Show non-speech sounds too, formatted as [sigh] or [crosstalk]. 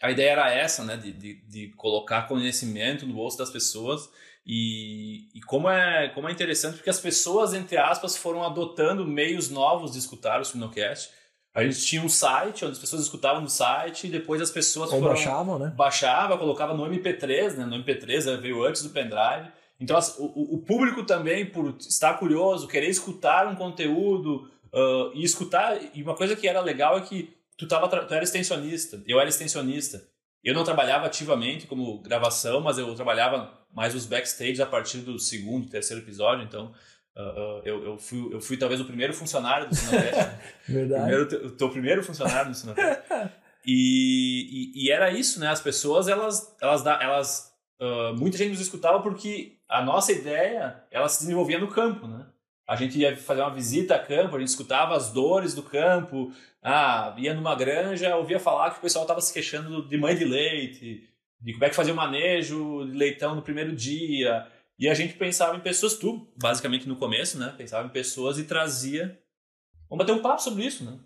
a ideia era essa, né? De, de, de, colocar conhecimento no bolso das pessoas. E, e como, é, como é interessante, porque as pessoas, entre aspas, foram adotando meios novos de escutar o Suminocast. A gente tinha um site onde as pessoas escutavam no site e depois as pessoas Ou foram, baixavam, né? Baixava, colocava no MP3, né? No MP3 veio antes do pendrive. Então o, o público também, por estar curioso, querer escutar um conteúdo uh, e escutar. E uma coisa que era legal é que tu, tava, tu era extensionista, eu era extensionista. Eu não trabalhava ativamente como gravação, mas eu trabalhava mais os backstage a partir do segundo, terceiro episódio. Então Uh, uh, eu, eu, fui, eu fui talvez o primeiro funcionário do Sinocast. [laughs] Verdade. Primeiro, o teu primeiro funcionário do Sinocast. e, e, e, era isso, né? As pessoas, elas, elas, elas uh, muita gente nos escutava porque a nossa ideia, ela se desenvolvia no campo, né? A gente ia fazer uma visita a campo, a gente escutava as dores do campo, ah, ia numa granja, ouvia falar que o pessoal estava se queixando de mãe de leite, de como é que fazia o manejo de leitão no primeiro dia, e a gente pensava em pessoas, tu, basicamente no começo, né? Pensava em pessoas e trazia. Vamos bater um papo sobre isso, né?